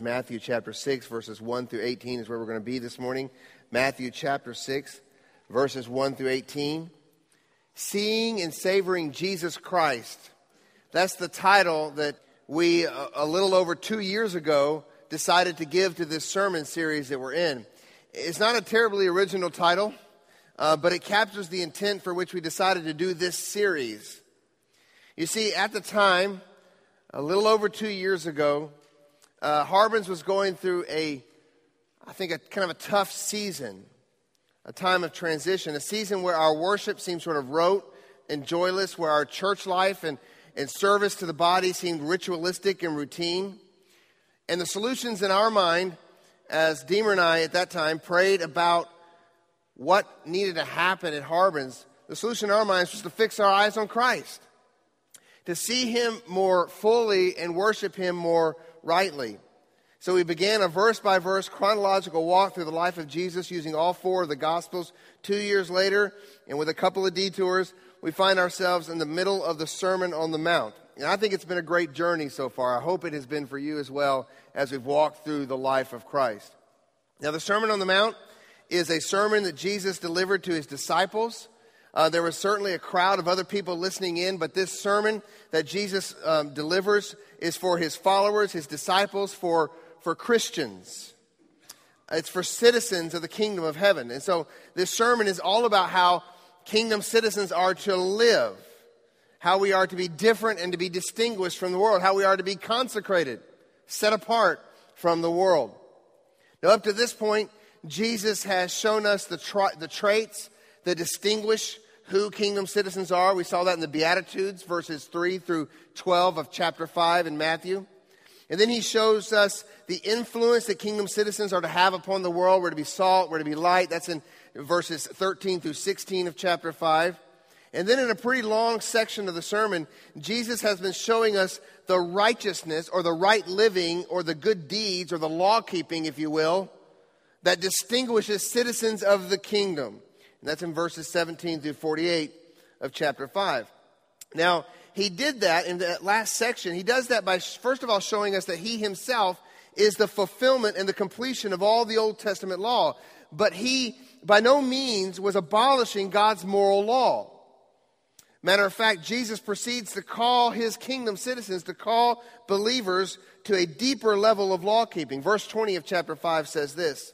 Matthew chapter 6, verses 1 through 18 is where we're going to be this morning. Matthew chapter 6, verses 1 through 18. Seeing and Savoring Jesus Christ. That's the title that we, a little over two years ago, decided to give to this sermon series that we're in. It's not a terribly original title, uh, but it captures the intent for which we decided to do this series. You see, at the time, a little over two years ago, uh, Harbins was going through a, I think, a kind of a tough season, a time of transition, a season where our worship seemed sort of rote and joyless, where our church life and, and service to the body seemed ritualistic and routine. And the solutions in our mind, as Deemer and I at that time prayed about what needed to happen at Harbins, the solution in our minds was to fix our eyes on Christ, to see Him more fully and worship Him more rightly. So we began a verse by verse chronological walk through the life of Jesus using all four of the Gospels. Two years later, and with a couple of detours, we find ourselves in the middle of the Sermon on the Mount. And I think it's been a great journey so far. I hope it has been for you as well as we've walked through the life of Christ. Now, the Sermon on the Mount is a sermon that Jesus delivered to his disciples. Uh, there was certainly a crowd of other people listening in, but this sermon that Jesus um, delivers is for his followers, his disciples, for, for Christians. It's for citizens of the kingdom of heaven. And so this sermon is all about how kingdom citizens are to live, how we are to be different and to be distinguished from the world, how we are to be consecrated, set apart from the world. Now, up to this point, Jesus has shown us the, tra- the traits that distinguish who kingdom citizens are. We saw that in the Beatitudes, verses 3 through 12 of chapter 5 in Matthew. And then he shows us the influence that kingdom citizens are to have upon the world. We're to be salt, we're to be light. That's in verses 13 through 16 of chapter 5. And then in a pretty long section of the sermon, Jesus has been showing us the righteousness or the right living or the good deeds or the law keeping, if you will, that distinguishes citizens of the kingdom. And that's in verses 17 through 48 of chapter 5. Now, he did that in that last section. He does that by, first of all, showing us that he himself is the fulfillment and the completion of all the Old Testament law. But he, by no means, was abolishing God's moral law. Matter of fact, Jesus proceeds to call his kingdom citizens, to call believers to a deeper level of law keeping. Verse 20 of chapter 5 says this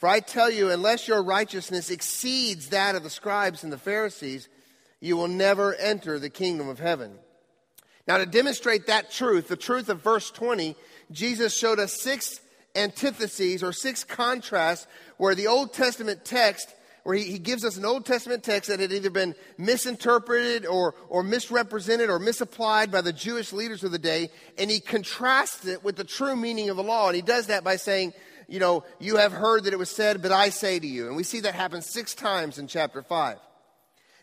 for I tell you, unless your righteousness exceeds that of the scribes and the Pharisees, you will never enter the kingdom of heaven. Now, to demonstrate that truth, the truth of verse 20, Jesus showed us six antitheses or six contrasts where the Old Testament text, where he, he gives us an Old Testament text that had either been misinterpreted or, or misrepresented or misapplied by the Jewish leaders of the day, and he contrasts it with the true meaning of the law. And he does that by saying, you know, you have heard that it was said, but I say to you. And we see that happen six times in chapter 5.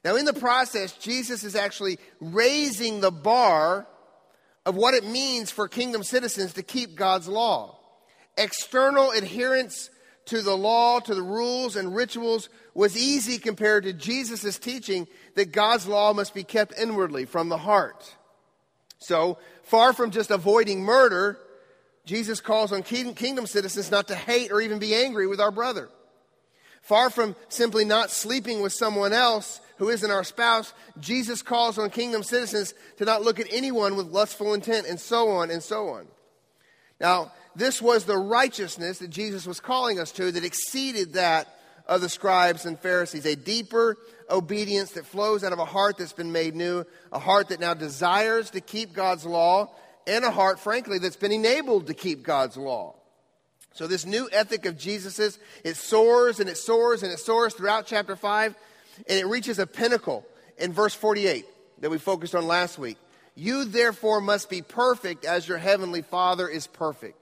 Now, in the process, Jesus is actually raising the bar of what it means for kingdom citizens to keep God's law. External adherence to the law, to the rules and rituals was easy compared to Jesus' teaching that God's law must be kept inwardly from the heart. So, far from just avoiding murder, Jesus calls on kingdom citizens not to hate or even be angry with our brother. Far from simply not sleeping with someone else who isn't our spouse, Jesus calls on kingdom citizens to not look at anyone with lustful intent, and so on and so on. Now, this was the righteousness that Jesus was calling us to that exceeded that of the scribes and Pharisees. A deeper obedience that flows out of a heart that's been made new, a heart that now desires to keep God's law and a heart, frankly, that's been enabled to keep God's law. So this new ethic of Jesus's, it soars and it soars and it soars throughout chapter 5, and it reaches a pinnacle in verse 48 that we focused on last week. You therefore must be perfect as your heavenly Father is perfect.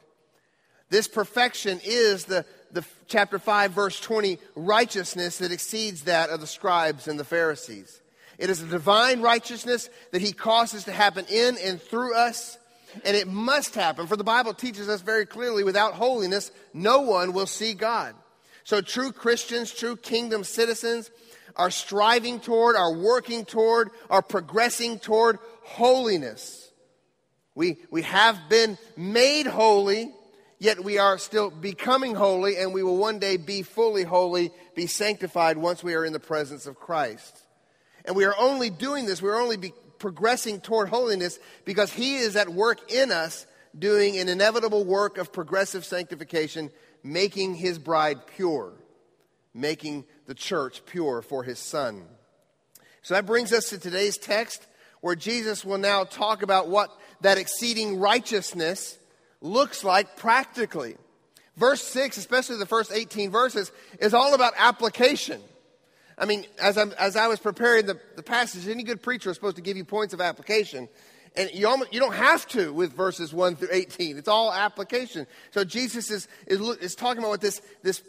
This perfection is the, the chapter 5, verse 20 righteousness that exceeds that of the scribes and the Pharisees. It is a divine righteousness that he causes to happen in and through us and it must happen, for the Bible teaches us very clearly without holiness, no one will see God. So, true Christians, true kingdom citizens, are striving toward, are working toward, are progressing toward holiness. We, we have been made holy yet we are still becoming holy, and we will one day be fully holy, be sanctified once we are in the presence of Christ. And we are only doing this, we're only progressing toward holiness because He is at work in us, doing an inevitable work of progressive sanctification, making His bride pure, making the church pure for His Son. So that brings us to today's text, where Jesus will now talk about what that exceeding righteousness looks like practically. Verse 6, especially the first 18 verses, is all about application. I mean, as, i as I was preparing the, the passage, any good preacher is supposed to give you points of application. And you, almost, you don't have to with verses 1 through 18. It's all application. So Jesus is, is, is talking about what this, this,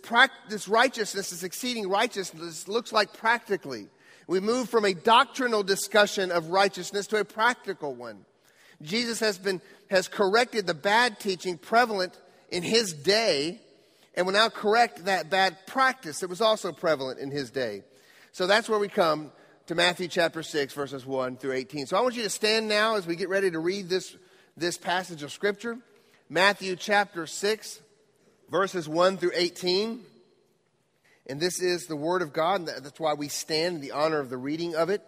this righteousness, this exceeding righteousness looks like practically. We move from a doctrinal discussion of righteousness to a practical one. Jesus has, been, has corrected the bad teaching prevalent in his day and will now correct that bad practice that was also prevalent in his day. So that's where we come to Matthew chapter 6, verses 1 through 18. So I want you to stand now as we get ready to read this, this passage of Scripture. Matthew chapter 6, verses 1 through 18. And this is the Word of God, and that's why we stand in the honor of the reading of it.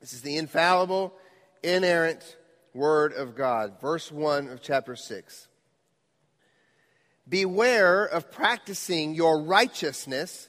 This is the infallible, inerrant Word of God. Verse 1 of chapter 6. Beware of practicing your righteousness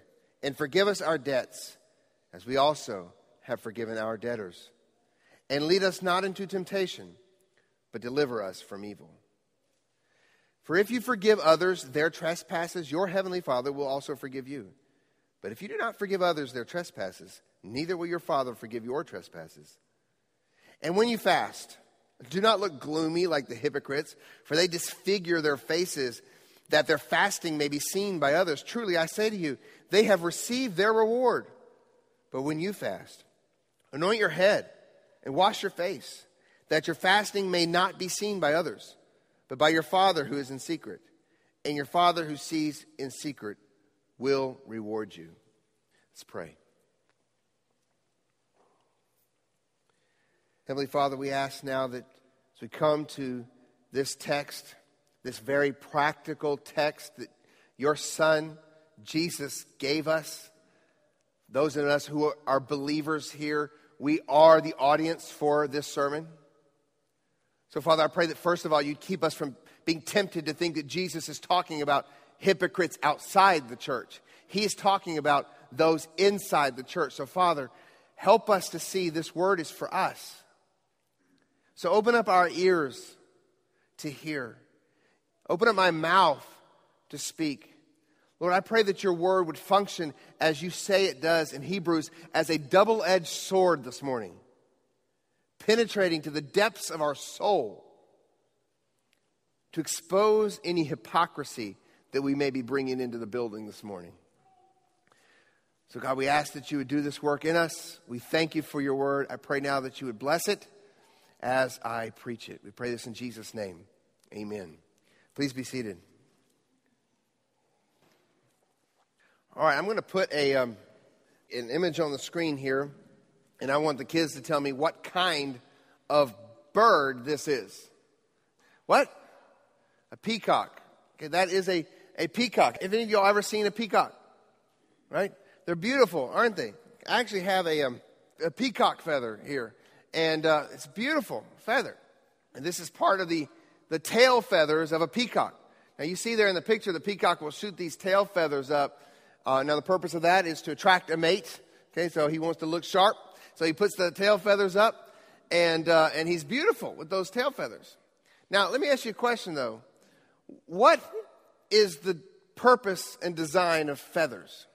and forgive us our debts, as we also have forgiven our debtors. And lead us not into temptation, but deliver us from evil. For if you forgive others their trespasses, your heavenly Father will also forgive you. But if you do not forgive others their trespasses, neither will your Father forgive your trespasses. And when you fast, do not look gloomy like the hypocrites, for they disfigure their faces that their fasting may be seen by others. Truly, I say to you, they have received their reward. But when you fast, anoint your head and wash your face, that your fasting may not be seen by others, but by your Father who is in secret. And your Father who sees in secret will reward you. Let's pray. Heavenly Father, we ask now that as we come to this text, this very practical text that your Son, Jesus, gave us, those of us who are believers here, we are the audience for this sermon. So, Father, I pray that first of all, you'd keep us from being tempted to think that Jesus is talking about hypocrites outside the church. He is talking about those inside the church. So, Father, help us to see this word is for us. So open up our ears to hear. Open up my mouth to speak. Lord, I pray that your word would function as you say it does in Hebrews as a double edged sword this morning, penetrating to the depths of our soul to expose any hypocrisy that we may be bringing into the building this morning. So, God, we ask that you would do this work in us. We thank you for your word. I pray now that you would bless it as I preach it. We pray this in Jesus' name. Amen. Please be seated. All right, I'm going to put a, um, an image on the screen here, and I want the kids to tell me what kind of bird this is. What? A peacock. Okay, that is a, a peacock. Have any of y'all ever seen a peacock? Right? They're beautiful, aren't they? I actually have a, um, a peacock feather here, and uh, it's beautiful feather. And this is part of the, the tail feathers of a peacock. Now, you see there in the picture, the peacock will shoot these tail feathers up uh, now, the purpose of that is to attract a mate. Okay, so he wants to look sharp. So he puts the tail feathers up, and, uh, and he's beautiful with those tail feathers. Now, let me ask you a question, though. What is the purpose and design of feathers?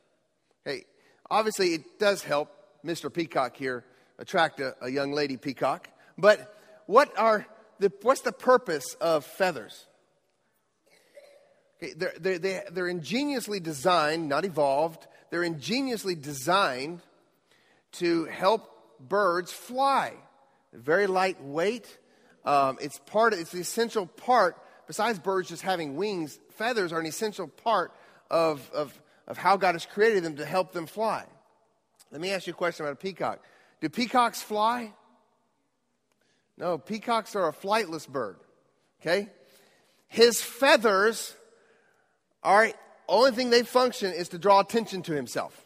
Okay, obviously, it does help Mr. Peacock here attract a, a young lady peacock, but what are the, what's the purpose of feathers? Okay, they're, they're, they, they're ingeniously designed, not evolved, they're ingeniously designed to help birds fly. Very lightweight. Um, it's part. It's the essential part. Besides birds just having wings, feathers are an essential part of, of, of how God has created them to help them fly. Let me ask you a question about a peacock. Do peacocks fly? No, peacocks are a flightless bird. Okay? His feathers all right, only thing they function is to draw attention to himself.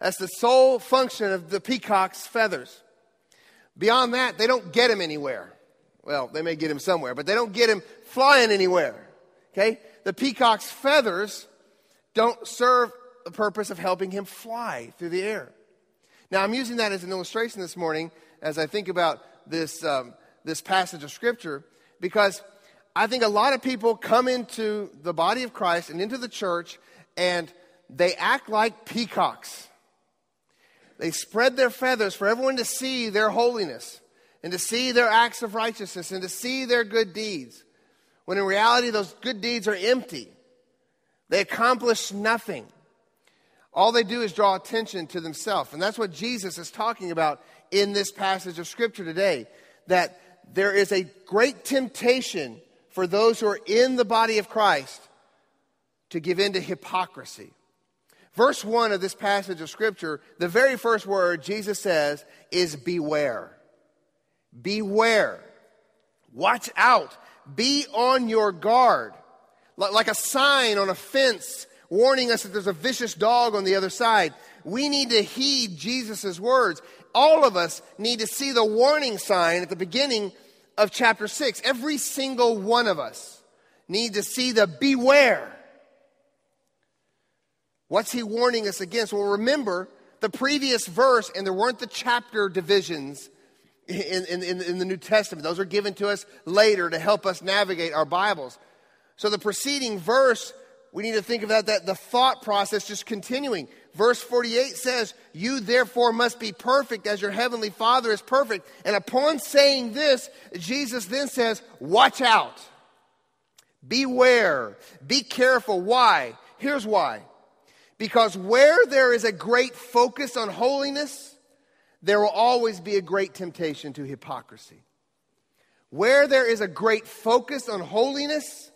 That's the sole function of the peacock's feathers. Beyond that, they don't get him anywhere. Well, they may get him somewhere, but they don't get him flying anywhere. Okay? The peacock's feathers don't serve the purpose of helping him fly through the air. Now, I'm using that as an illustration this morning as I think about this, um, this passage of Scripture because I think a lot of people come into the body of Christ and into the church and they act like peacocks. They spread their feathers for everyone to see their holiness and to see their acts of righteousness and to see their good deeds. When in reality, those good deeds are empty. They accomplish nothing. All they do is draw attention to themselves. And that's what Jesus is talking about in this passage of Scripture today. That there is a great temptation for those who are in the body of Christ to give in to hypocrisy. Verse 1 of this passage of Scripture, the very first word Jesus says is beware. Beware. Watch out. Be on your guard. Like a sign on a fence warning us that there's a vicious dog on the other side. We need to heed Jesus' words. All of us need to see the warning sign at the beginning of chapter 6. Every single one of us need to see the beware. What's he warning us against? Well, remember the previous verse, and there weren't the chapter divisions in, in, in, the New Testament. Those are given to us later to help us navigate our Bibles. So the preceding verse, we need to think that, that the thought process just continuing. Verse 48 says, You therefore must be perfect as your heavenly Father is perfect. And upon saying this, Jesus then says, Watch out. Beware. Be careful. Why? Here's why. Because where there is a great focus on holiness, there will always be a great temptation to hypocrisy. Where there is a great focus on holiness,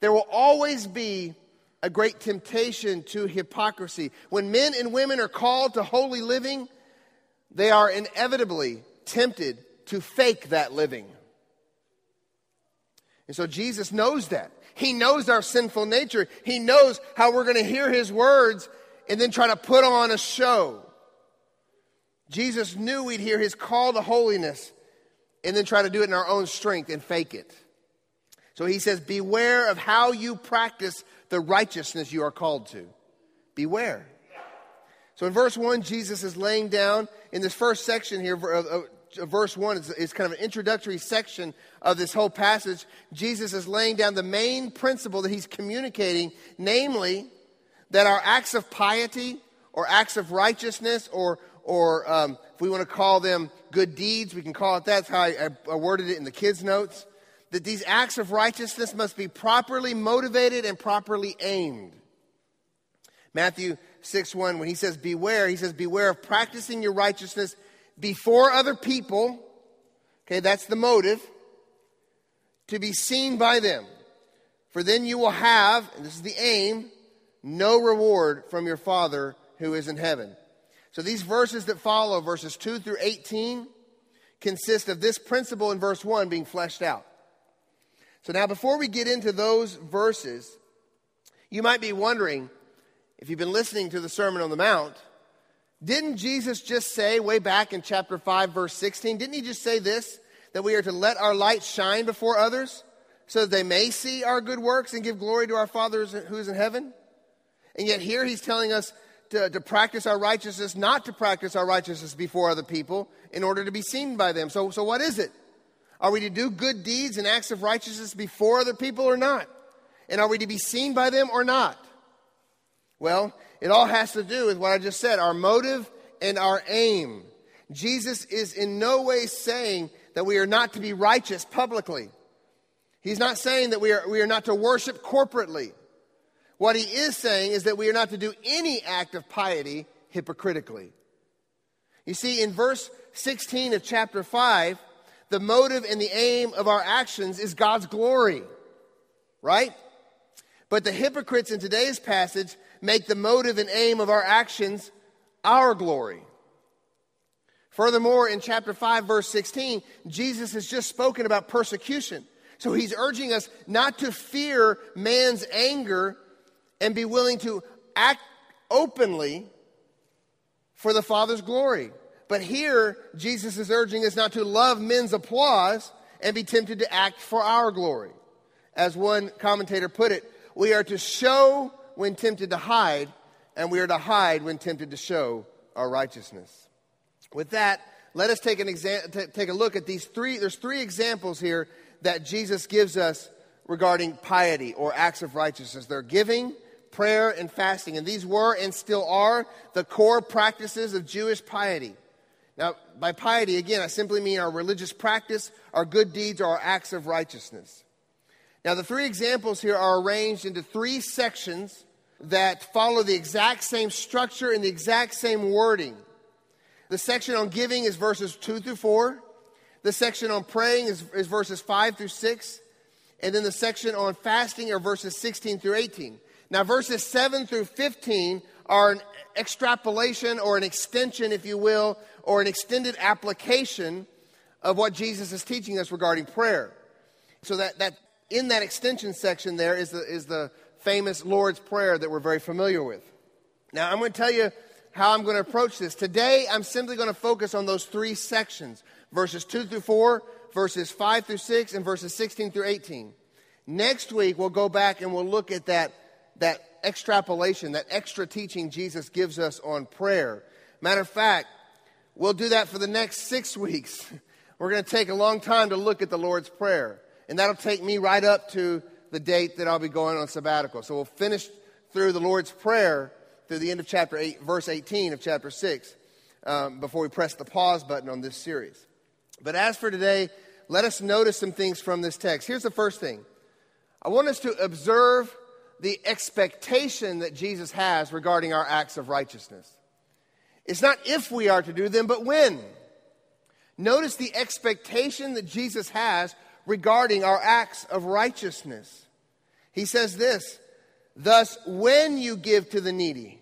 there will always be a great temptation to hypocrisy. When men and women are called to holy living, they are inevitably tempted to fake that living. And so Jesus knows that. He knows our sinful nature. He knows how we're going to hear his words and then try to put on a show. Jesus knew we'd hear his call to holiness and then try to do it in our own strength and fake it. So he says, Beware of how you practice the righteousness you are called to. Beware. So in verse 1, Jesus is laying down, in this first section here, verse 1 is, kind of an introductory section of this whole passage. Jesus is laying down the main principle that he's communicating, namely, that our acts of piety or acts of righteousness or, or um, if we want to call them good deeds, we can call it that. That's how I, I worded it in the kids' notes that these acts of righteousness must be properly motivated and properly aimed. Matthew 6 1, when he says beware, he says, Beware of practicing your righteousness before other people. Okay, that's the motive. To be seen by them. For then you will have, and this is the aim, no reward from your Father who is in heaven. So these verses that follow, verses 2 through 18, consist of this principle in verse 1 being fleshed out. So now, before we get into those verses, you might be wondering if you've been listening to the Sermon on the Mount, didn't Jesus just say way back in chapter 5, verse 16, didn't he just say this? That we are to let our light shine before others so that they may see our good works and give glory to our Father who is in heaven? And yet here he's telling us to, to practice our righteousness, not to practice our righteousness before other people in order to be seen by them. So, so what is it? Are we to do good deeds and acts of righteousness before other people or not? And are we to be seen by them or not? Well, it all has to do with what I just said our motive and our aim. Jesus is in no way saying that we are not to be righteous publicly. He's not saying that we are, we are not to worship corporately. What he is saying is that we are not to do any act of piety hypocritically. You see, in verse 16 of chapter 5, the motive and the aim of our actions is God's glory, right? But the hypocrites in today's passage make the motive and aim of our actions our glory. Furthermore, in chapter 5, verse 16, Jesus has just spoken about persecution. So he's urging us not to fear man's anger and be willing to act openly for the Father's glory. But here, Jesus is urging us not to love men's applause and be tempted to act for our glory. As one commentator put it, we are to show when tempted to hide, and we are to hide when tempted to show our righteousness. With that, let us take, an exa- t- take a look at these three. There's three examples here that Jesus gives us regarding piety or acts of righteousness. They're giving, prayer, and fasting. And these were and still are the core practices of Jewish piety. Now, by piety, again, I simply mean our religious practice, our good deeds, or our acts of righteousness. Now, the three examples here are arranged into three sections that follow the exact same structure and the exact same wording. The section on giving is verses 2 through 4. The section on praying is, is verses 5 through 6. And then the section on fasting are verses 16 through 18. Now, verses 7 through 15 are an extrapolation or an extension, if you will, or an extended application of what Jesus is teaching us regarding prayer. So that, that in that extension section there is the, is the famous Lord's Prayer that we're very familiar with. Now, I'm going to tell you how I'm going to approach this. Today, I'm simply going to focus on those three sections verses 2 through 4, verses 5 through 6, and verses 16 through 18. Next week, we'll go back and we'll look at that, that extrapolation, that extra teaching Jesus gives us on prayer. Matter of fact, we'll do that for the next six weeks. We're going to take a long time to look at the Lord's Prayer. And that'll take me right up to the date that I'll be going on sabbatical. So we'll finish through the Lord's Prayer through the end of chapter 8, verse 18 of chapter 6, um, before we press the pause button on this series. But as for today, let us notice some things from this text. Here's the first thing I want us to observe the expectation that Jesus has regarding our acts of righteousness. It's not if we are to do them, but when. Notice the expectation that Jesus has regarding our acts of righteousness. He says this Thus, when you give to the needy,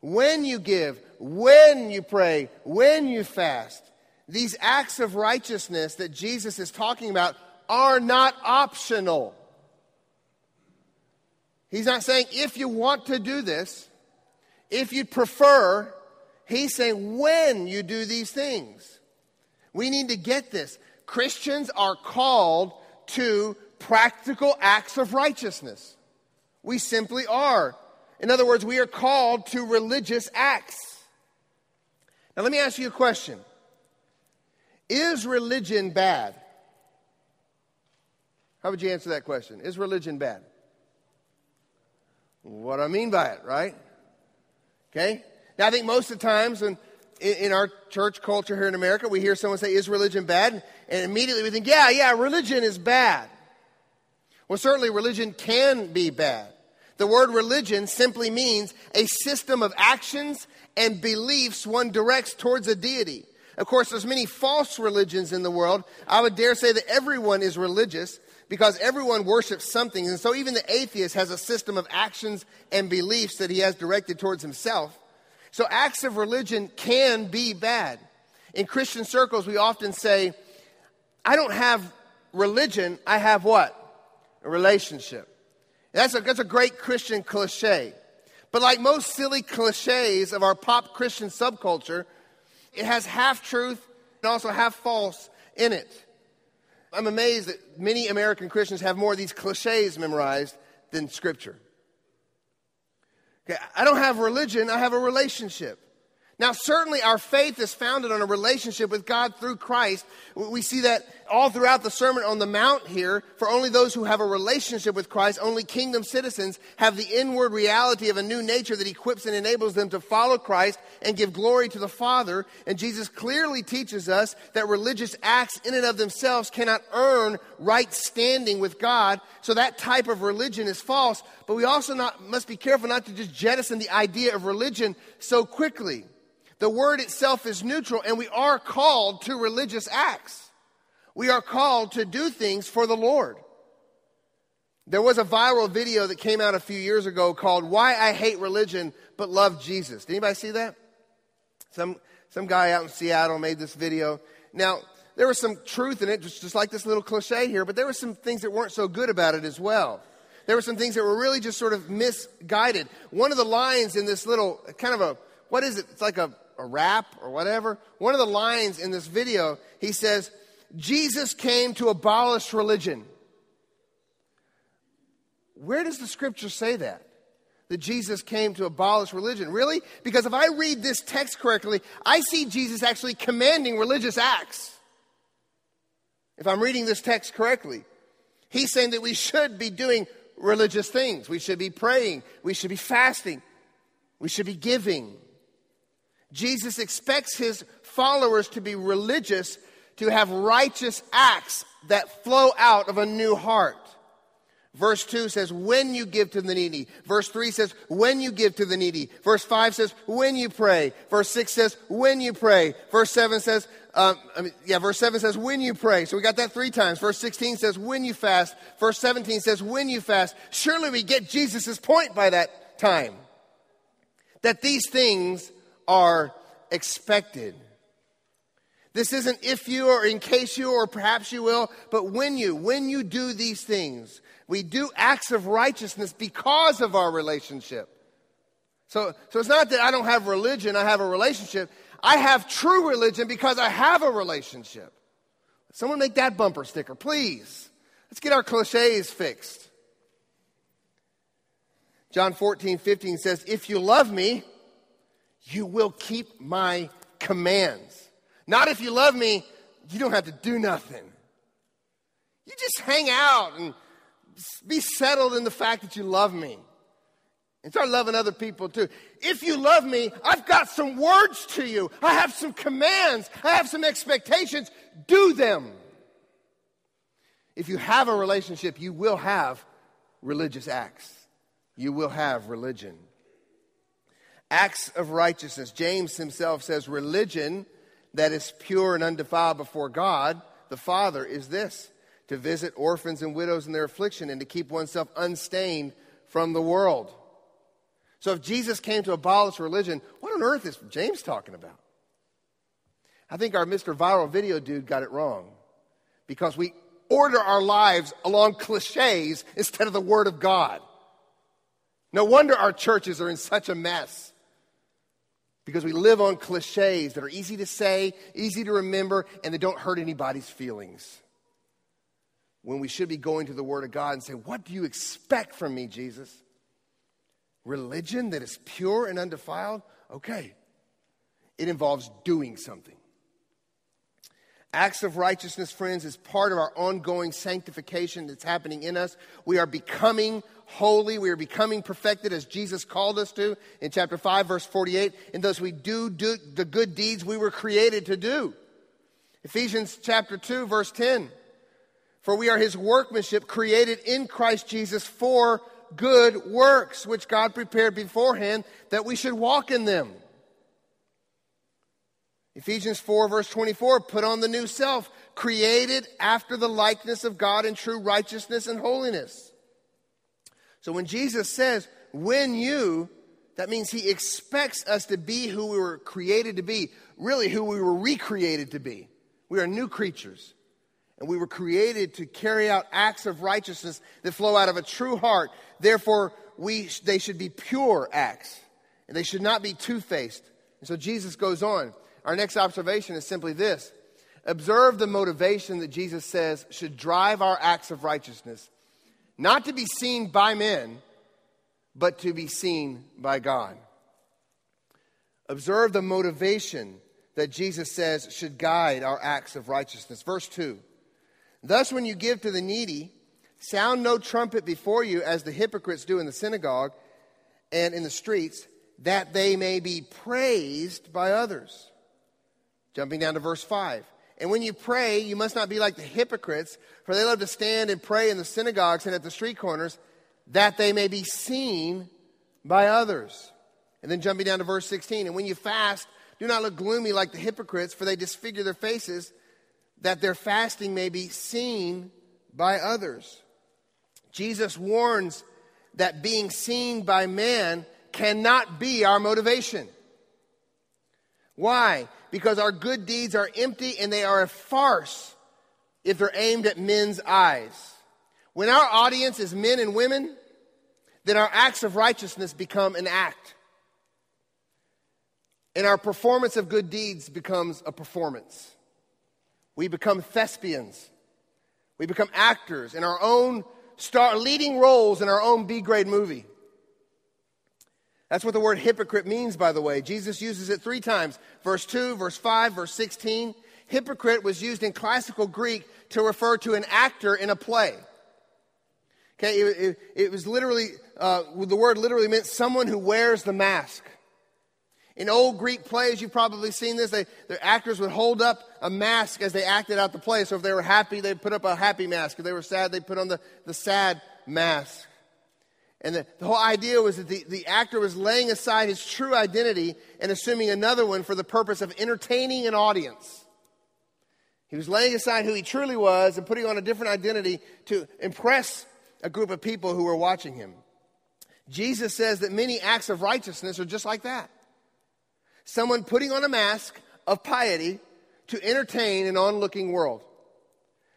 when you give, when you pray, when you fast, these acts of righteousness that Jesus is talking about are not optional. He's not saying if you want to do this, if you prefer, he's saying when you do these things. We need to get this. Christians are called to practical acts of righteousness. We simply are. In other words, we are called to religious acts. Now, let me ask you a question Is religion bad? How would you answer that question? Is religion bad? What I mean by it, right? Okay? Now, I think most of the times when in our church culture here in America, we hear someone say, Is religion bad? And immediately we think, Yeah, yeah, religion is bad. Well, certainly religion can be bad. The word religion simply means a system of actions and beliefs one directs towards a deity. Of course, there's many false religions in the world. I would dare say that everyone is religious, because everyone worships something. And so even the atheist has a system of actions and beliefs that he has directed towards himself. So acts of religion can be bad. In Christian circles, we often say, I don't have religion, I have what? A relationship. That's a, that's a great Christian cliche. But like most silly cliches of our pop Christian subculture, it has half truth and also half false in it. I'm amazed that many American Christians have more of these cliches memorized than Scripture. Okay, I don't have religion, I have a relationship. Now, certainly our faith is founded on a relationship with God through Christ. We see that all throughout the Sermon on the Mount here. For only those who have a relationship with Christ, only kingdom citizens, have the inward reality of a new nature that equips and enables them to follow Christ and give glory to the Father. And Jesus clearly teaches us that religious acts in and of themselves cannot earn right standing with God. So that type of religion is false. But we also not, must be careful not to just jettison the idea of religion so quickly. The word itself is neutral, and we are called to religious acts. We are called to do things for the Lord. There was a viral video that came out a few years ago called Why I Hate Religion But Love Jesus. Did anybody see that? Some, some guy out in Seattle made this video. Now, there was some truth in it, just, just like this little cliche here, but there were some things that weren't so good about it as well. There were some things that were really just sort of misguided. One of the lines in this little kind of a, what is it? It's like a, a rap or whatever. One of the lines in this video, he says, Jesus came to abolish religion. Where does the scripture say that? That Jesus came to abolish religion. Really? Because if I read this text correctly, I see Jesus actually commanding religious acts. If I'm reading this text correctly, he's saying that we should be doing religious things. We should be praying. We should be fasting. We should be giving. Jesus expects his followers to be religious, to have righteous acts that flow out of a new heart. Verse 2 says, when you give to the needy. Verse 3 says, when you give to the needy. Verse 5 says, when you pray. Verse 6 says, when you pray. Verse 7 says, um, I mean, yeah, verse 7 says, when you pray. So we got that three times. Verse 16 says, when you fast. Verse 17 says, when you fast. Surely we get Jesus' point by that time. That these things are expected. This isn't if you or in case you or perhaps you will, but when you, when you do these things, we do acts of righteousness because of our relationship. So, so it's not that I don't have religion, I have a relationship. I have true religion because I have a relationship. Someone make that bumper sticker, please. Let's get our cliches fixed. John 14, 15 says, If you love me, you will keep my commands. Not if you love me, you don't have to do nothing. You just hang out and be settled in the fact that you love me. And start loving other people too. If you love me, I've got some words to you. I have some commands. I have some expectations. Do them. If you have a relationship, you will have religious acts. You will have religion acts of righteousness. James himself says, religion that is pure and undefiled before God, the Father, is this to visit orphans and widows in their affliction and to keep oneself unstained from the world. So if Jesus came to abolish religion, what on earth is James talking about? I think our Mr. Viral Video dude got it wrong because we order our lives along cliches instead of the Word of God. No wonder our churches are in such a mess because we live on cliches that are easy to say, easy to remember, and they don't hurt anybody's feelings. When we should be going to the Word of God and say, What do you expect from me, Jesus? Religion that is pure and undefiled? Okay. It involves doing something. Acts of righteousness, friends, is part of our ongoing sanctification that's happening in us. We are becoming holy. We are becoming perfected as Jesus called us to in chapter 5, verse 48. And thus we do, do the good deeds we were created to do. Ephesians chapter 2, verse 10. For we are his workmanship created in Christ Jesus for good works, which God prepared beforehand that we should walk in them. Ephesians 4, verse 24 put on the new self, created after the likeness of God in true righteousness and holiness. So when Jesus says, when you, that means he expects us to be who we were created to be, really who we were recreated to be. We are new creatures. And we were created to carry out acts of righteousness that flow out of a true heart. Therefore, we, they should be pure acts. And they should not be two faced. And so Jesus goes on. Our next observation is simply this Observe the motivation that Jesus says should drive our acts of righteousness, not to be seen by men, but to be seen by God. Observe the motivation that Jesus says should guide our acts of righteousness. Verse 2 Thus, when you give to the needy, sound no trumpet before you as the hypocrites do in the synagogue and in the streets, that they may be praised by others. Jumping down to verse 5. And when you pray, you must not be like the hypocrites, for they love to stand and pray in the synagogues and at the street corners, that they may be seen by others. And then jumping down to verse 16. And when you fast, do not look gloomy like the hypocrites, for they disfigure their faces, that their fasting may be seen by others. Jesus warns that being seen by man cannot be our motivation. Why? Because our good deeds are empty and they are a farce if they're aimed at men's eyes. When our audience is men and women, then our acts of righteousness become an act. And our performance of good deeds becomes a performance. We become thespians. We become actors in our own star leading roles in our own B grade movie. That's what the word hypocrite means, by the way. Jesus uses it three times verse 2, verse 5, verse 16. Hypocrite was used in classical Greek to refer to an actor in a play. Okay, it, it, it was literally, uh, the word literally meant someone who wears the mask. In old Greek plays, you've probably seen this. They, the actors would hold up a mask as they acted out the play. So if they were happy, they'd put up a happy mask. If they were sad, they'd put on the, the sad mask. And the, the whole idea was that the, the actor was laying aside his true identity and assuming another one for the purpose of entertaining an audience. He was laying aside who he truly was and putting on a different identity to impress a group of people who were watching him. Jesus says that many acts of righteousness are just like that. Someone putting on a mask of piety to entertain an onlooking world.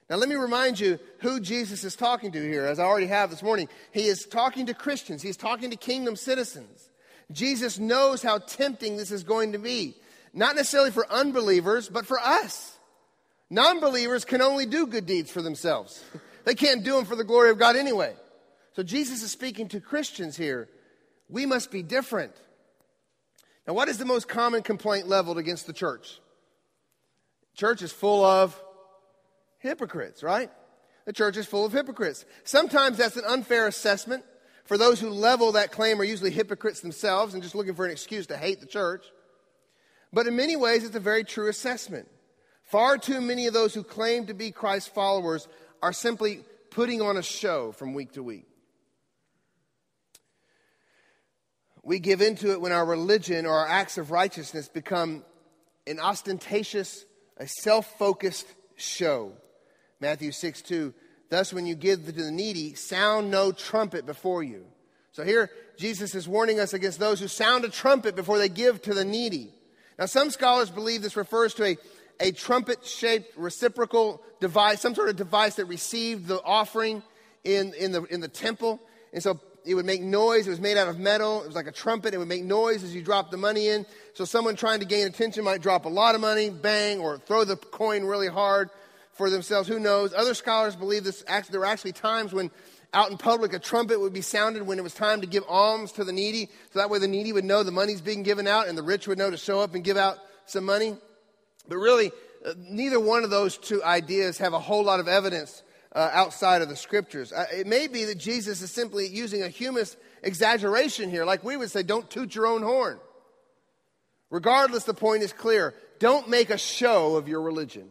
Now, let me remind you who Jesus is talking to here, as I already have this morning. He is talking to Christians, he's talking to kingdom citizens. Jesus knows how tempting this is going to be, not necessarily for unbelievers, but for us. Non believers can only do good deeds for themselves, they can't do them for the glory of God anyway. So, Jesus is speaking to Christians here. We must be different. Now, what is the most common complaint leveled against the church? Church is full of hypocrites, right? The church is full of hypocrites. Sometimes that's an unfair assessment. For those who level that claim are usually hypocrites themselves and just looking for an excuse to hate the church. But in many ways, it's a very true assessment. Far too many of those who claim to be Christ's followers are simply putting on a show from week to week. We give into it when our religion or our acts of righteousness become an ostentatious, a self focused show. Matthew 6 2. Thus, when you give to the needy, sound no trumpet before you. So here, Jesus is warning us against those who sound a trumpet before they give to the needy. Now, some scholars believe this refers to a, a trumpet shaped reciprocal device, some sort of device that received the offering in, in, the, in the temple. And so it would make noise. It was made out of metal. It was like a trumpet. It would make noise as you drop the money in. So someone trying to gain attention might drop a lot of money, bang, or throw the coin really hard for themselves. Who knows? Other scholars believe this. Actually, there were actually times when out in public a trumpet would be sounded when it was time to give alms to the needy. So that way the needy would know the money's being given out and the rich would know to show up and give out some money. But really, uh, neither one of those two ideas have a whole lot of evidence uh, outside of the scriptures. Uh, it may be that Jesus is simply using a humus exaggeration here, like we would say, don't toot your own horn. Regardless, the point is clear. Don't make a show of your religion.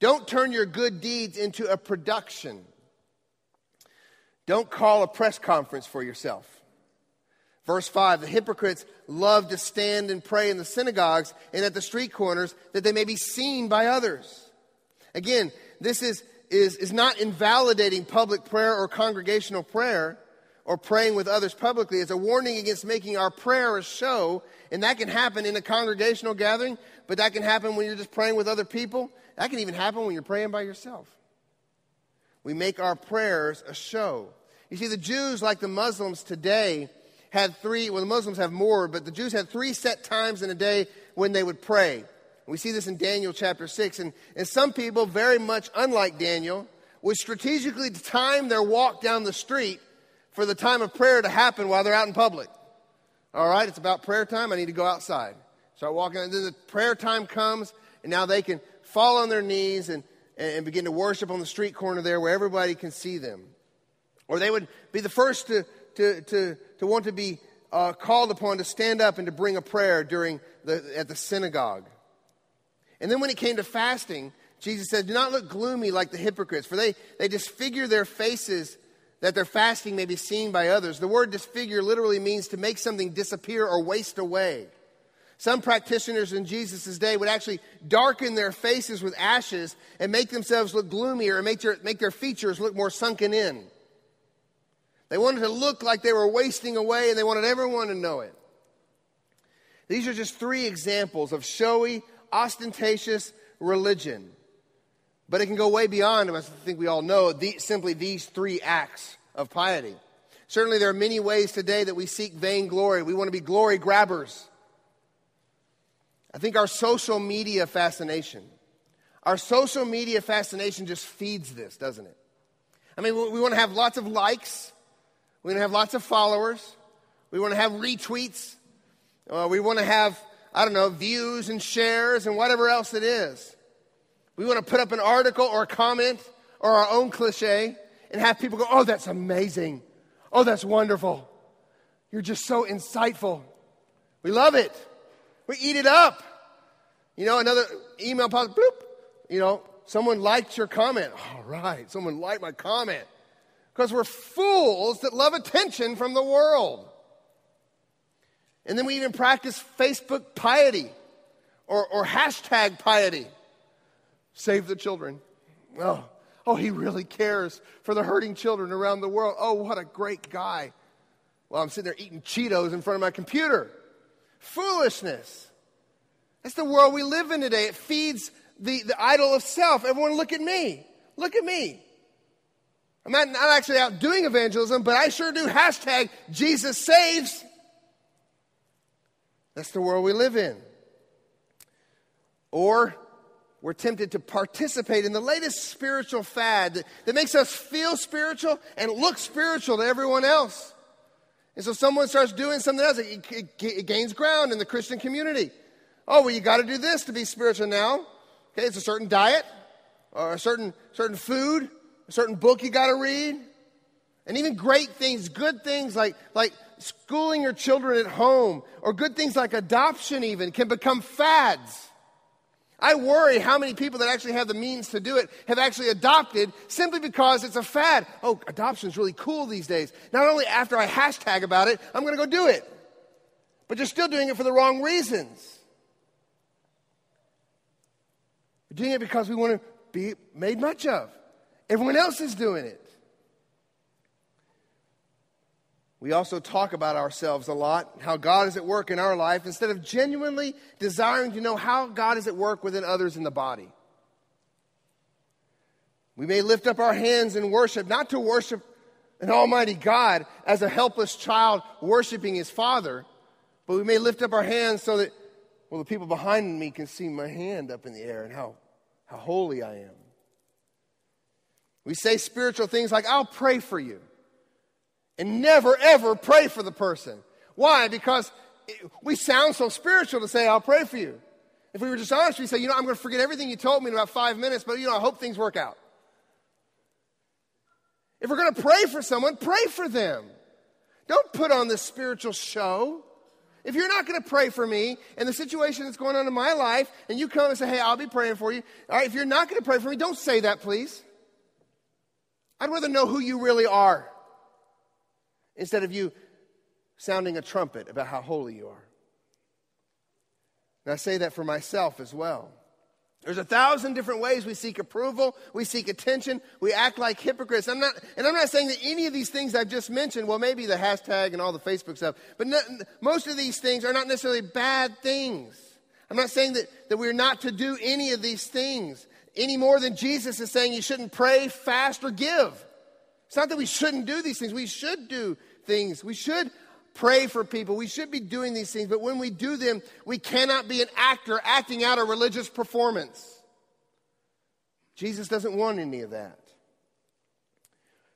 Don't turn your good deeds into a production. Don't call a press conference for yourself. Verse 5 The hypocrites love to stand and pray in the synagogues and at the street corners that they may be seen by others. Again, this is, is, is not invalidating public prayer or congregational prayer or praying with others publicly. It's a warning against making our prayer a show, and that can happen in a congregational gathering, but that can happen when you're just praying with other people. That can even happen when you're praying by yourself. We make our prayers a show. You see, the Jews, like the Muslims today, had three, well, the Muslims have more, but the Jews had three set times in a day when they would pray. We see this in Daniel chapter 6. And, and some people, very much unlike Daniel, would strategically time their walk down the street for the time of prayer to happen while they're out in public. All right, it's about prayer time. I need to go outside. Start walking. And then the prayer time comes, and now they can fall on their knees and, and begin to worship on the street corner there where everybody can see them. Or they would be the first to, to, to, to want to be uh, called upon to stand up and to bring a prayer during the, at the synagogue. And then when it came to fasting, Jesus said, Do not look gloomy like the hypocrites, for they, they disfigure their faces that their fasting may be seen by others. The word disfigure literally means to make something disappear or waste away. Some practitioners in Jesus' day would actually darken their faces with ashes and make themselves look gloomier and make their, make their features look more sunken in. They wanted to look like they were wasting away and they wanted everyone to know it. These are just three examples of showy, ostentatious religion. But it can go way beyond, I think we all know, the, simply these three acts of piety. Certainly, there are many ways today that we seek vainglory. We want to be glory grabbers. I think our social media fascination, our social media fascination just feeds this, doesn't it? I mean, we want to have lots of likes, we want to have lots of followers, we want to have retweets, uh, we want to have I don't know, views and shares and whatever else it is. We want to put up an article or a comment or our own cliche and have people go, oh, that's amazing. Oh, that's wonderful. You're just so insightful. We love it. We eat it up. You know, another email pops, bloop. You know, someone liked your comment. All right, someone liked my comment. Because we're fools that love attention from the world. And then we even practice Facebook piety or, or hashtag piety. Save the children. Oh, oh, he really cares for the hurting children around the world. Oh, what a great guy. Well, I'm sitting there eating Cheetos in front of my computer. Foolishness. That's the world we live in today. It feeds the, the idol of self. Everyone, look at me. Look at me. I'm not, not actually out doing evangelism, but I sure do hashtag Jesus saves. That's the world we live in. Or we're tempted to participate in the latest spiritual fad that, makes us feel spiritual and look spiritual to everyone else. And so someone starts doing something else, it, it, it gains ground in the Christian community. Oh, well, you got to do this to be spiritual now. Okay, it's a certain diet, or a certain, certain food, a certain book you got to read. And even great things, good things like, like schooling your children at home, or good things like adoption, even, can become fads. I worry how many people that actually have the means to do it have actually adopted simply because it's a fad. Oh, adoption is really cool these days. Not only after I hashtag about it, I'm going to go do it. But you're still doing it for the wrong reasons. You're doing it because we want to be made much of. Everyone else is doing it. We also talk about ourselves a lot, how God is at work in our life, instead of genuinely desiring to know how God is at work within others in the body. We may lift up our hands in worship, not to worship an almighty God as a helpless child worshiping his father, but we may lift up our hands so that, well, the people behind me can see my hand up in the air and how, how holy I am. We say spiritual things like, I'll pray for you and never ever pray for the person. Why? Because we sound so spiritual to say, I'll pray for you. If we were just honest, we'd say, you know, I'm going to forget everything you told me in about five minutes, but, you know, I hope things work out. If we're going to pray for someone, pray for them. Don't put on this spiritual show. If you're not going to pray for me and the situation that's going on in my life, and you come and say, hey, I'll be praying for you, all right, if you're not going to pray for me, don't say that, please. I'd rather know who you really are instead of you sounding a trumpet about how holy you are. And I say that for myself as well. There's a thousand different ways we seek approval, we seek attention, we act like hypocrites. I'm not, and I'm not saying that any of these things I've just mentioned, well, maybe the hashtag and all the Facebook stuff, but no, most of these things are not necessarily bad things. I'm not saying that, that we're not to do any of these things any more than Jesus is saying you shouldn't pray, fast, or give. It's not that we shouldn't do these things. We should do things. We should pray for people. We should be doing these things, but when we do them, we cannot be an actor acting out a religious performance. Jesus doesn't want any of that.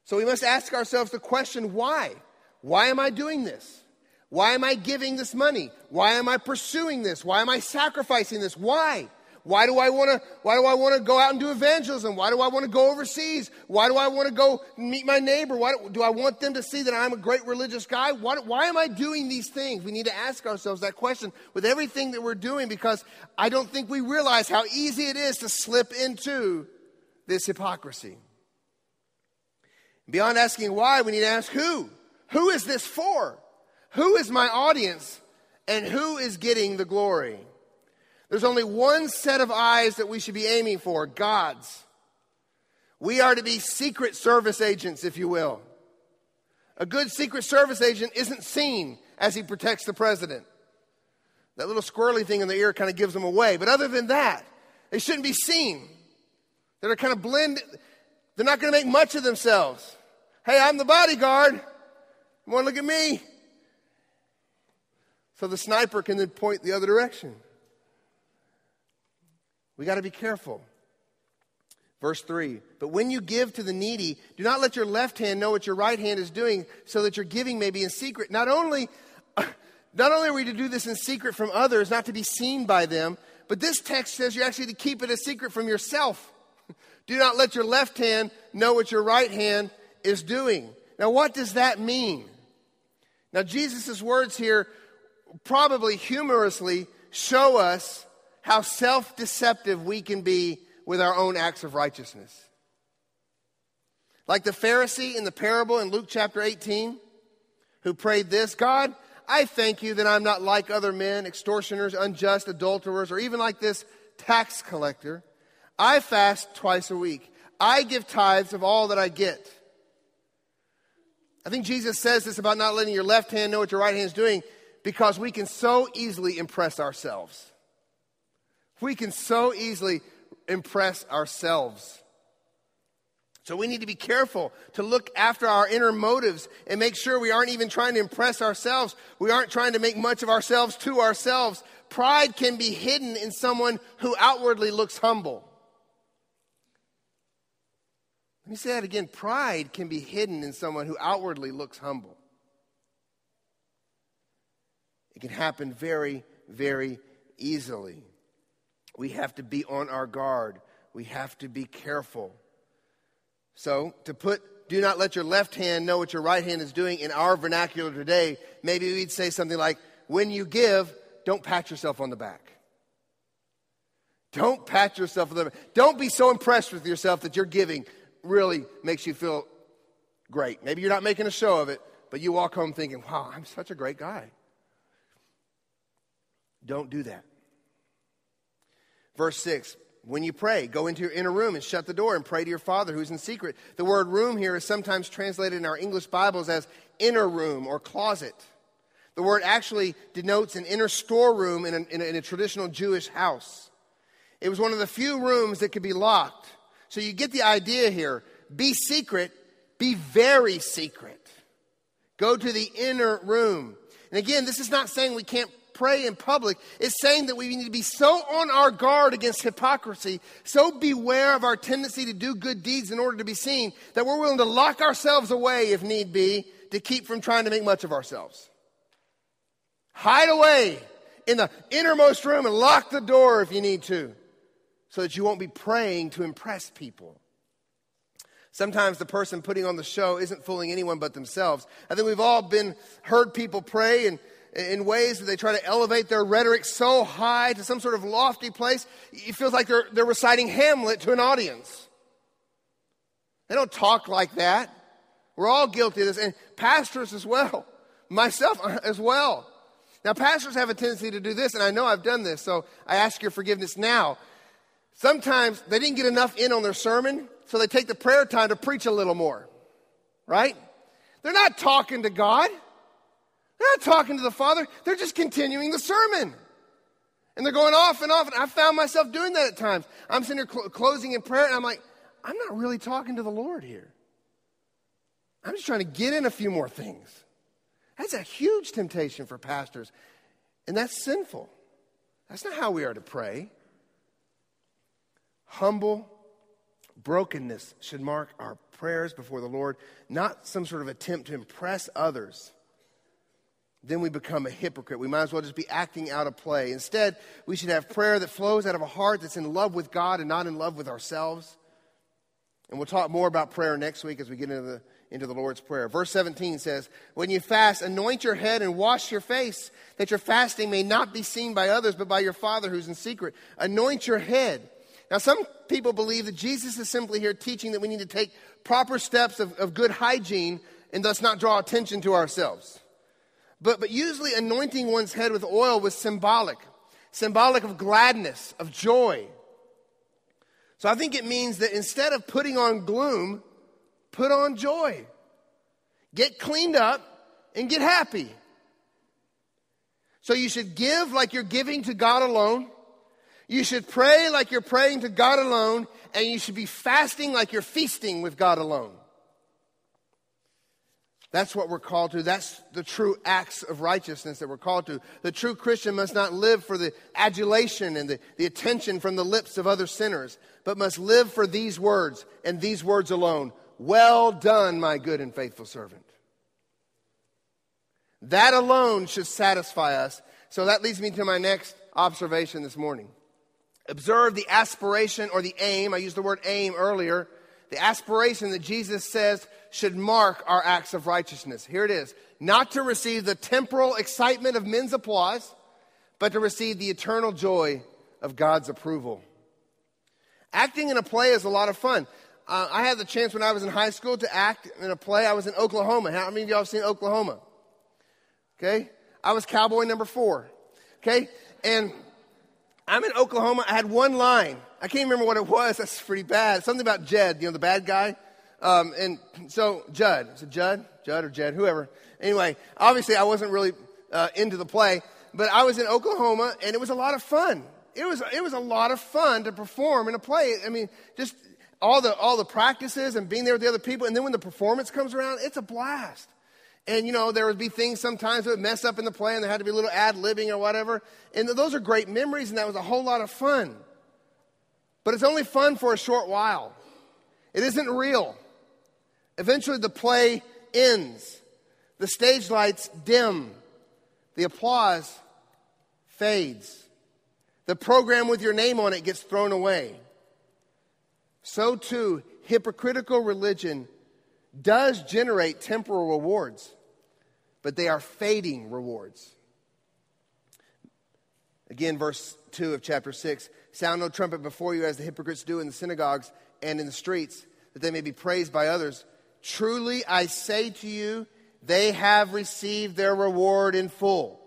So we must ask ourselves the question why? Why am I doing this? Why am I giving this money? Why am I pursuing this? Why am I sacrificing this? Why? Why do I want to why do I want to go out and do evangelism? Why do I want to go overseas? Why do I want to go meet my neighbor? Why do, do I want them to see that I'm a great religious guy? Why, why am I doing these things? We need to ask ourselves that question with everything that we're doing because I don't think we realize how easy it is to slip into this hypocrisy. Beyond asking why, we need to ask who. Who is this for? Who is my audience? And who is getting the glory? There's only one set of eyes that we should be aiming for God's. We are to be secret service agents, if you will. A good secret service agent isn't seen as he protects the president. That little squirrely thing in the ear kind of gives them away. But other than that, they shouldn't be seen. They're kind of blend. They're not going to make much of themselves. Hey, I'm the bodyguard. You want to look at me? So the sniper can then point the other direction. We got to be careful. Verse 3 But when you give to the needy, do not let your left hand know what your right hand is doing, so that your giving may be in secret. Not only, not only are we to do this in secret from others, not to be seen by them, but this text says you're actually to keep it a secret from yourself. do not let your left hand know what your right hand is doing. Now, what does that mean? Now, Jesus' words here probably humorously show us how self deceptive we can be with our own acts of righteousness. Like the Pharisee in the parable in Luke chapter 18, who prayed this God, I thank you that I'm not like other men, extortioners, unjust, adulterers, or even like this tax collector. I fast twice a week. I give tithes of all that I get. I think Jesus says this about not letting your left hand know what your right hand is doing because we can so easily impress ourselves. We can so easily impress ourselves. So we need to be careful to look after our inner motives and make sure we aren't even trying to impress ourselves. We aren't trying to make much of ourselves to ourselves. Pride can be hidden in someone who outwardly looks humble. Let me say that again. Pride can be hidden in someone who outwardly looks humble. It can happen very, very easily. We have to be on our guard. We have to be careful. So, to put do not let your left hand know what your right hand is doing in our vernacular today, maybe we'd say something like, when you give, don't pat yourself on the back. Don't pat yourself on the back. Don't be so impressed with yourself that your giving really makes you feel great. Maybe you're not making a show of it, but you walk home thinking, wow, I'm such a great guy. Don't do that. Verse 6 When you pray, go into your inner room and shut the door and pray to your Father who's in secret. The word room here is sometimes translated in our English Bibles as inner room or closet. The word actually denotes an inner storeroom in a, in in a traditional Jewish house. It was one of the few rooms that could be locked. So you get the idea here. Be secret, be very secret. Go to the inner room. And again, this is not saying we can't pray in public is saying that we need to be so on our guard against hypocrisy, so beware of our tendency to do good deeds in order to be seen, that we're willing to lock ourselves away if need be to keep from trying to make much of ourselves. Hide away in the innermost room and lock the door if you need to, so that you won't be praying to impress people. Sometimes the person putting on the show isn't fooling anyone but themselves. I think we've all been heard people pray and in ways that they try to elevate their rhetoric so high to some sort of lofty place, it feels like they're, they're reciting Hamlet to an audience. They don't talk like that. We're all guilty of this, and pastors as well, myself as well. Now, pastors have a tendency to do this, and I know I've done this, so I ask your forgiveness now. Sometimes they didn't get enough in on their sermon, so they take the prayer time to preach a little more, right? They're not talking to God. They're not talking to the Father. They're just continuing the sermon. And they're going off and off. And I found myself doing that at times. I'm sitting here cl- closing in prayer, and I'm like, I'm not really talking to the Lord here. I'm just trying to get in a few more things. That's a huge temptation for pastors, and that's sinful. That's not how we are to pray. Humble brokenness should mark our prayers before the Lord, not some sort of attempt to impress others. Then we become a hypocrite. We might as well just be acting out a play. Instead, we should have prayer that flows out of a heart that's in love with God and not in love with ourselves. And we'll talk more about prayer next week as we get into the, into the Lord's Prayer. Verse 17 says, When you fast, anoint your head and wash your face, that your fasting may not be seen by others, but by your Father who's in secret. Anoint your head. Now, some people believe that Jesus is simply here teaching that we need to take proper steps of, of good hygiene and thus not draw attention to ourselves. But, but usually, anointing one's head with oil was symbolic, symbolic of gladness, of joy. So I think it means that instead of putting on gloom, put on joy. Get cleaned up and get happy. So you should give like you're giving to God alone. You should pray like you're praying to God alone, and you should be fasting like you're feasting with God alone. That's what we're called to. That's the true acts of righteousness that we're called to. The true Christian must not live for the adulation and the, the attention from the lips of other sinners, but must live for these words and these words alone. Well done, my good and faithful servant. That alone should satisfy us. So that leads me to my next observation this morning. Observe the aspiration or the aim. I used the word aim earlier. The aspiration that Jesus says should mark our acts of righteousness. Here it is not to receive the temporal excitement of men's applause, but to receive the eternal joy of God's approval. Acting in a play is a lot of fun. Uh, I had the chance when I was in high school to act in a play. I was in Oklahoma. How many of y'all have seen Oklahoma? Okay? I was cowboy number four. Okay? And I'm in Oklahoma. I had one line. I can't remember what it was. That's pretty bad. Something about Jed, you know, the bad guy. Um, and so Judd, is it Judd? Judd or Jed, whoever. Anyway, obviously I wasn't really uh, into the play, but I was in Oklahoma and it was a lot of fun. It was, it was a lot of fun to perform in a play. I mean, just all the, all the practices and being there with the other people. And then when the performance comes around, it's a blast. And, you know, there would be things sometimes that would mess up in the play and there had to be a little ad libbing or whatever. And those are great memories and that was a whole lot of fun. But it's only fun for a short while. It isn't real. Eventually the play ends. The stage lights dim. The applause fades. The program with your name on it gets thrown away. So too, hypocritical religion does generate temporal rewards, but they are fading rewards. Again, verse 2 of chapter 6 Sound no trumpet before you as the hypocrites do in the synagogues and in the streets, that they may be praised by others. Truly I say to you, they have received their reward in full.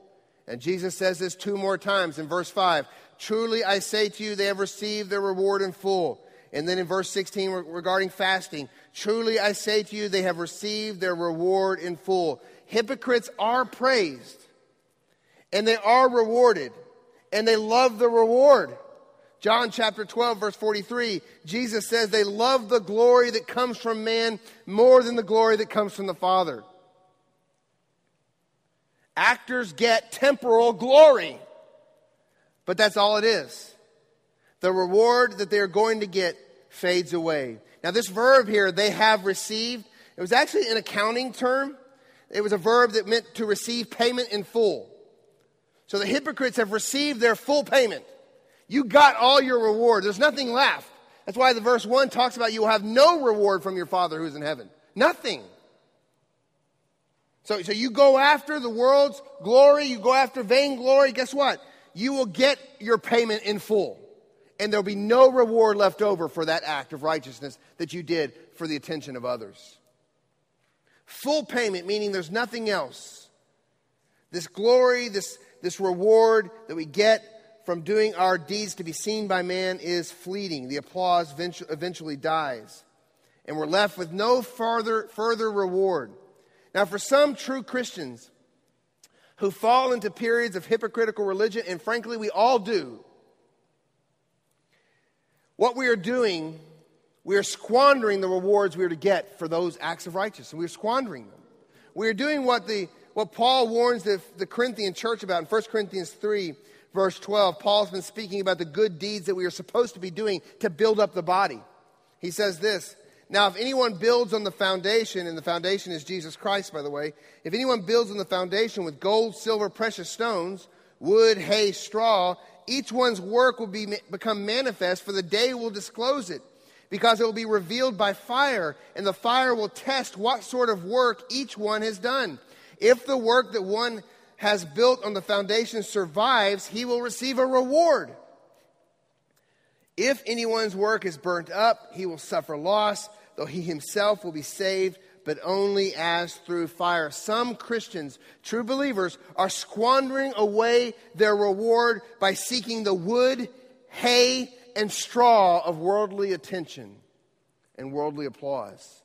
And Jesus says this two more times in verse 5. Truly I say to you, they have received their reward in full. And then in verse 16 regarding fasting, truly I say to you, they have received their reward in full. Hypocrites are praised and they are rewarded and they love the reward. John chapter 12, verse 43, Jesus says they love the glory that comes from man more than the glory that comes from the Father. Actors get temporal glory, but that's all it is the reward that they're going to get fades away. Now, this verb here, they have received, it was actually an accounting term. It was a verb that meant to receive payment in full. So the hypocrites have received their full payment. You got all your reward. There's nothing left. That's why the verse 1 talks about you will have no reward from your Father who's in heaven. Nothing. So, so you go after the world's glory, you go after vainglory, guess what? You will get your payment in full and there'll be no reward left over for that act of righteousness that you did for the attention of others. Full payment, meaning there's nothing else. This glory, this, this reward that we get from doing our deeds to be seen by man is fleeting. The applause eventually dies. And we're left with no further, further reward. Now, for some true Christians who fall into periods of hypocritical religion, and frankly, we all do, what we are doing, we are squandering the rewards we are to get for those acts of righteousness. We are squandering them. We are doing what, the, what Paul warns the, the Corinthian church about in 1 Corinthians 3 verse 12, Paul's been speaking about the good deeds that we are supposed to be doing to build up the body. He says this Now, if anyone builds on the foundation, and the foundation is Jesus Christ, by the way, if anyone builds on the foundation with gold, silver, precious stones, wood, hay, straw, each one's work will be, become manifest, for the day will disclose it, because it will be revealed by fire, and the fire will test what sort of work each one has done. If the work that one has built on the foundation survives, he will receive a reward. If anyone's work is burnt up, he will suffer loss, though he himself will be saved, but only as through fire. Some Christians, true believers, are squandering away their reward by seeking the wood, hay, and straw of worldly attention and worldly applause.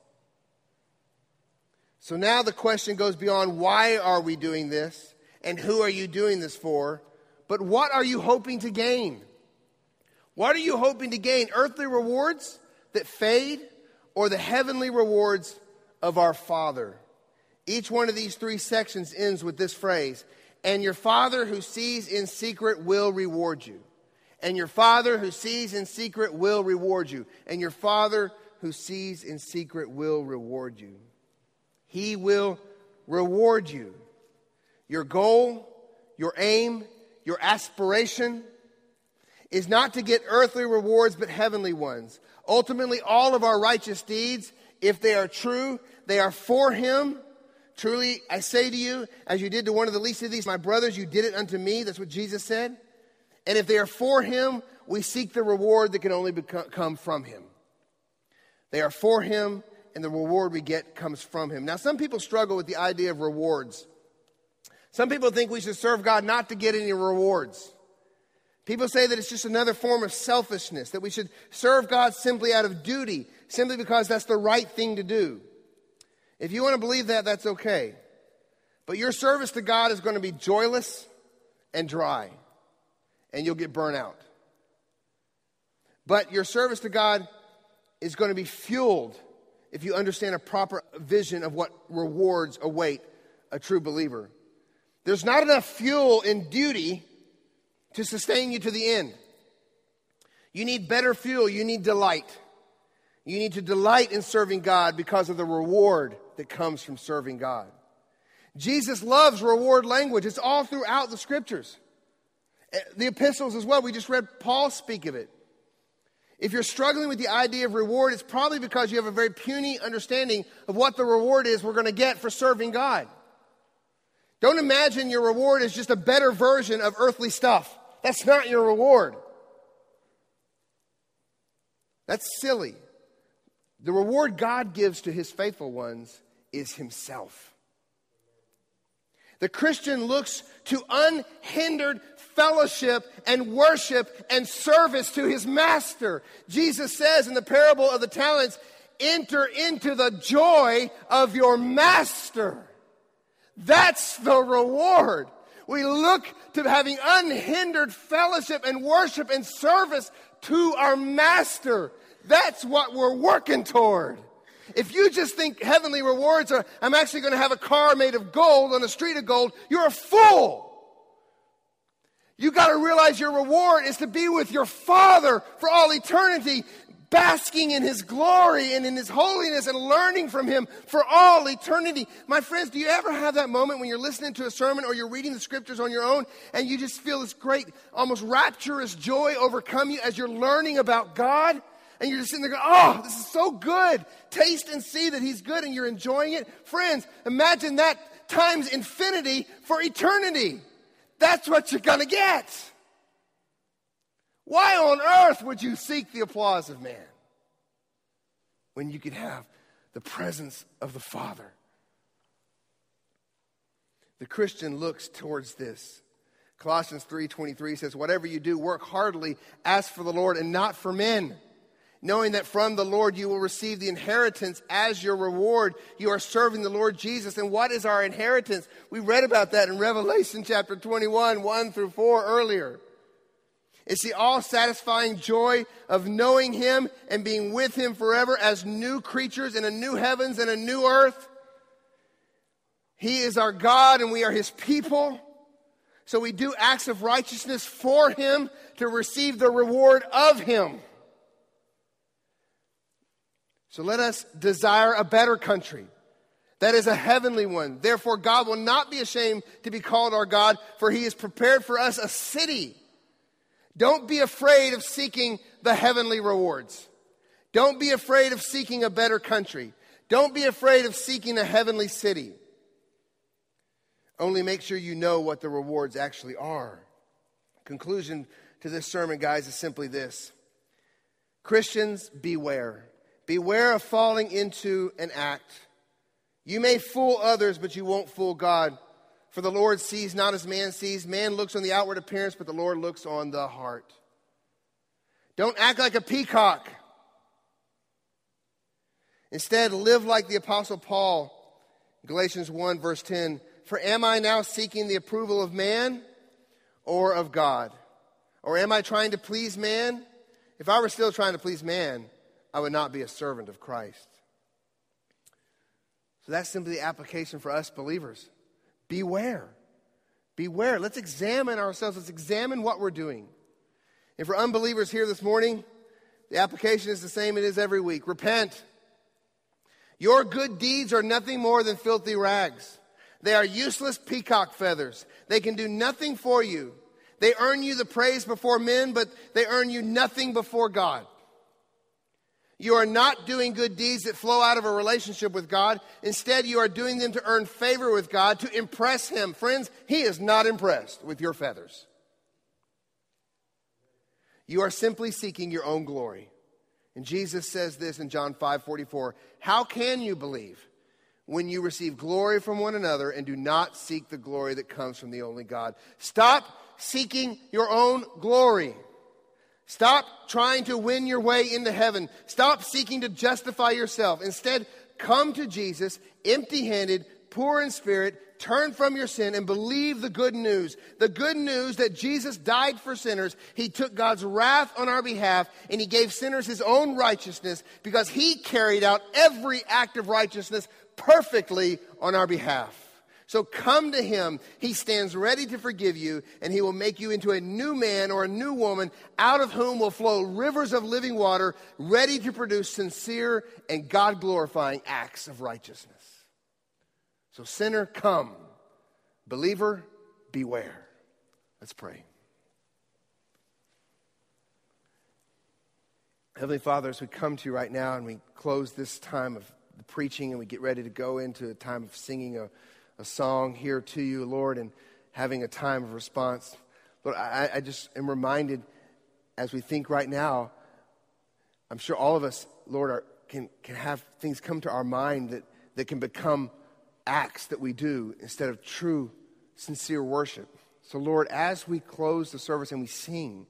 So now the question goes beyond why are we doing this? And who are you doing this for, but what are you hoping to gain? What are you hoping to gain? Earthly rewards that fade or the heavenly rewards of our Father? Each one of these three sections ends with this phrase And your Father who sees in secret will reward you. And your Father who sees in secret will reward you. And your Father who sees in secret will reward you. He will reward you your goal, your aim, your aspiration is not to get earthly rewards but heavenly ones. Ultimately, all of our righteous deeds, if they are true, they are for Him. Truly, I say to you, as you did to one of the least of these, my brothers, you did it unto me. That's what Jesus said. And if they are for Him, we seek the reward that can only come from Him. They are for Him, and the reward we get comes from Him. Now, some people struggle with the idea of rewards. Some people think we should serve God not to get any rewards. People say that it's just another form of selfishness, that we should serve God simply out of duty, simply because that's the right thing to do. If you want to believe that, that's okay. But your service to God is going to be joyless and dry, and you'll get burnt out. But your service to God is going to be fueled if you understand a proper vision of what rewards await a true believer. There's not enough fuel in duty to sustain you to the end. You need better fuel. You need delight. You need to delight in serving God because of the reward that comes from serving God. Jesus loves reward language. It's all throughout the scriptures. Eh, the epistles as well. We just read Paul speak of it. If you're struggling with the idea of reward, it's probably because you have a very puny understanding of what the reward is we're going to get for serving God. Don't imagine your reward is just a better version of earthly stuff. That's not your reward. That's silly. The reward God gives to his faithful ones is himself. The Christian looks to unhindered fellowship and worship and service to his master. Jesus says in the parable of the talents, enter into the joy of your master. That's the reward. We look to having unhindered fellowship and worship and service to our master. That's what we're working toward. If you just think heavenly rewards are, I'm actually going to have a car made of gold on a street of gold, you're a fool. You got to realize your reward is to be with your Father for all eternity basking in his glory and in his holiness and learning from him for all eternity. My friends, do you ever have that moment when you're listening to a sermon or you're reading the scriptures on your own and you just feel this great, almost rapturous joy overcome you as you're learning about God? And you're just sitting there going, oh, this is so good. Taste and see that he's good and you're enjoying it. Friends, imagine that times infinity for eternity. That's what you're going to get. Why on earth would you seek the applause of man when you could have the presence of the Father? The Christian looks towards this Colossians 3:23 says, "Whatever you do, work heartily as for the Lord and not for men." knowing that from the Lord you will receive the inheritance as your reward. You are serving the Lord Jesus. And what is our inheritance? We read about that in Revelation chapter 21, 1 through 4 earlier. It's the all satisfying joy of knowing Him and being with Him forever as new creatures in a new heavens and a new earth. He is our God and we are His people. So we do acts of righteousness for Him to receive the reward of Him. So let us desire a better country. That is a heavenly one. Therefore, God will not be ashamed to be called our God, for he has prepared for us a city. Don't be afraid of seeking the heavenly rewards. Don't be afraid of seeking a better country. Don't be afraid of seeking a heavenly city. Only make sure you know what the rewards actually are. Conclusion to this sermon, guys, is simply this Christians, beware. Beware of falling into an act. You may fool others, but you won't fool God. For the Lord sees not as man sees. Man looks on the outward appearance, but the Lord looks on the heart. Don't act like a peacock. Instead, live like the Apostle Paul, Galatians 1, verse 10. For am I now seeking the approval of man or of God? Or am I trying to please man? If I were still trying to please man, I would not be a servant of Christ. So that's simply the application for us believers. Beware. Beware. Let's examine ourselves. Let's examine what we're doing. And for unbelievers here this morning, the application is the same it is every week. Repent. Your good deeds are nothing more than filthy rags. They are useless peacock feathers. They can do nothing for you. They earn you the praise before men, but they earn you nothing before God. You are not doing good deeds that flow out of a relationship with God. Instead, you are doing them to earn favor with God, to impress Him. Friends, He is not impressed with your feathers. You are simply seeking your own glory. And Jesus says this in John 5 44 How can you believe when you receive glory from one another and do not seek the glory that comes from the only God? Stop seeking your own glory. Stop trying to win your way into heaven. Stop seeking to justify yourself. Instead, come to Jesus empty handed, poor in spirit, turn from your sin, and believe the good news. The good news that Jesus died for sinners. He took God's wrath on our behalf, and He gave sinners His own righteousness because He carried out every act of righteousness perfectly on our behalf. So come to him. He stands ready to forgive you, and he will make you into a new man or a new woman, out of whom will flow rivers of living water, ready to produce sincere and God glorifying acts of righteousness. So, sinner, come. Believer, beware. Let's pray. Heavenly Father, as we come to you right now and we close this time of the preaching and we get ready to go into a time of singing a a song here to you, Lord, and having a time of response. Lord, I, I just am reminded as we think right now, I'm sure all of us, Lord, are, can, can have things come to our mind that, that can become acts that we do instead of true, sincere worship. So, Lord, as we close the service and we sing,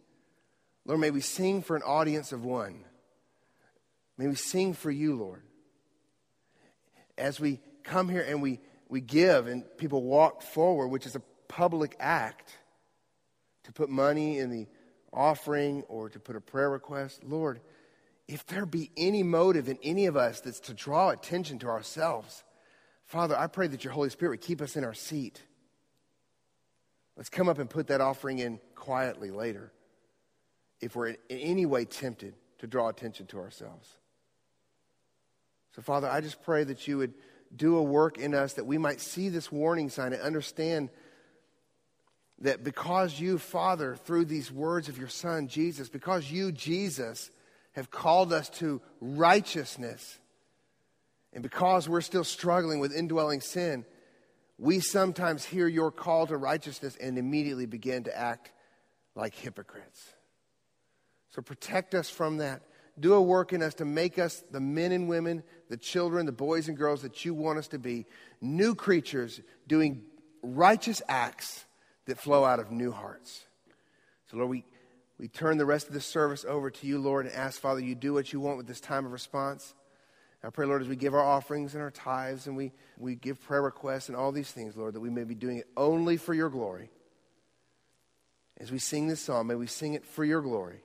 Lord, may we sing for an audience of one. May we sing for you, Lord. As we come here and we we give and people walk forward, which is a public act, to put money in the offering or to put a prayer request, Lord, if there be any motive in any of us that's to draw attention to ourselves, Father, I pray that your Holy Spirit would keep us in our seat. Let's come up and put that offering in quietly later if we're in any way tempted to draw attention to ourselves. So, Father, I just pray that you would do a work in us that we might see this warning sign and understand that because you, Father, through these words of your Son, Jesus, because you, Jesus, have called us to righteousness, and because we're still struggling with indwelling sin, we sometimes hear your call to righteousness and immediately begin to act like hypocrites. So protect us from that do a work in us to make us the men and women, the children, the boys and girls that you want us to be. New creatures doing righteous acts that flow out of new hearts. So, Lord, we, we turn the rest of the service over to you, Lord, and ask, Father, you do what you want with this time of response. I pray, Lord, as we give our offerings and our tithes and we, we give prayer requests and all these things, Lord, that we may be doing it only for your glory. As we sing this song, may we sing it for your glory.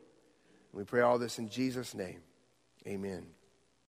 And we pray all this in Jesus' name. Amen.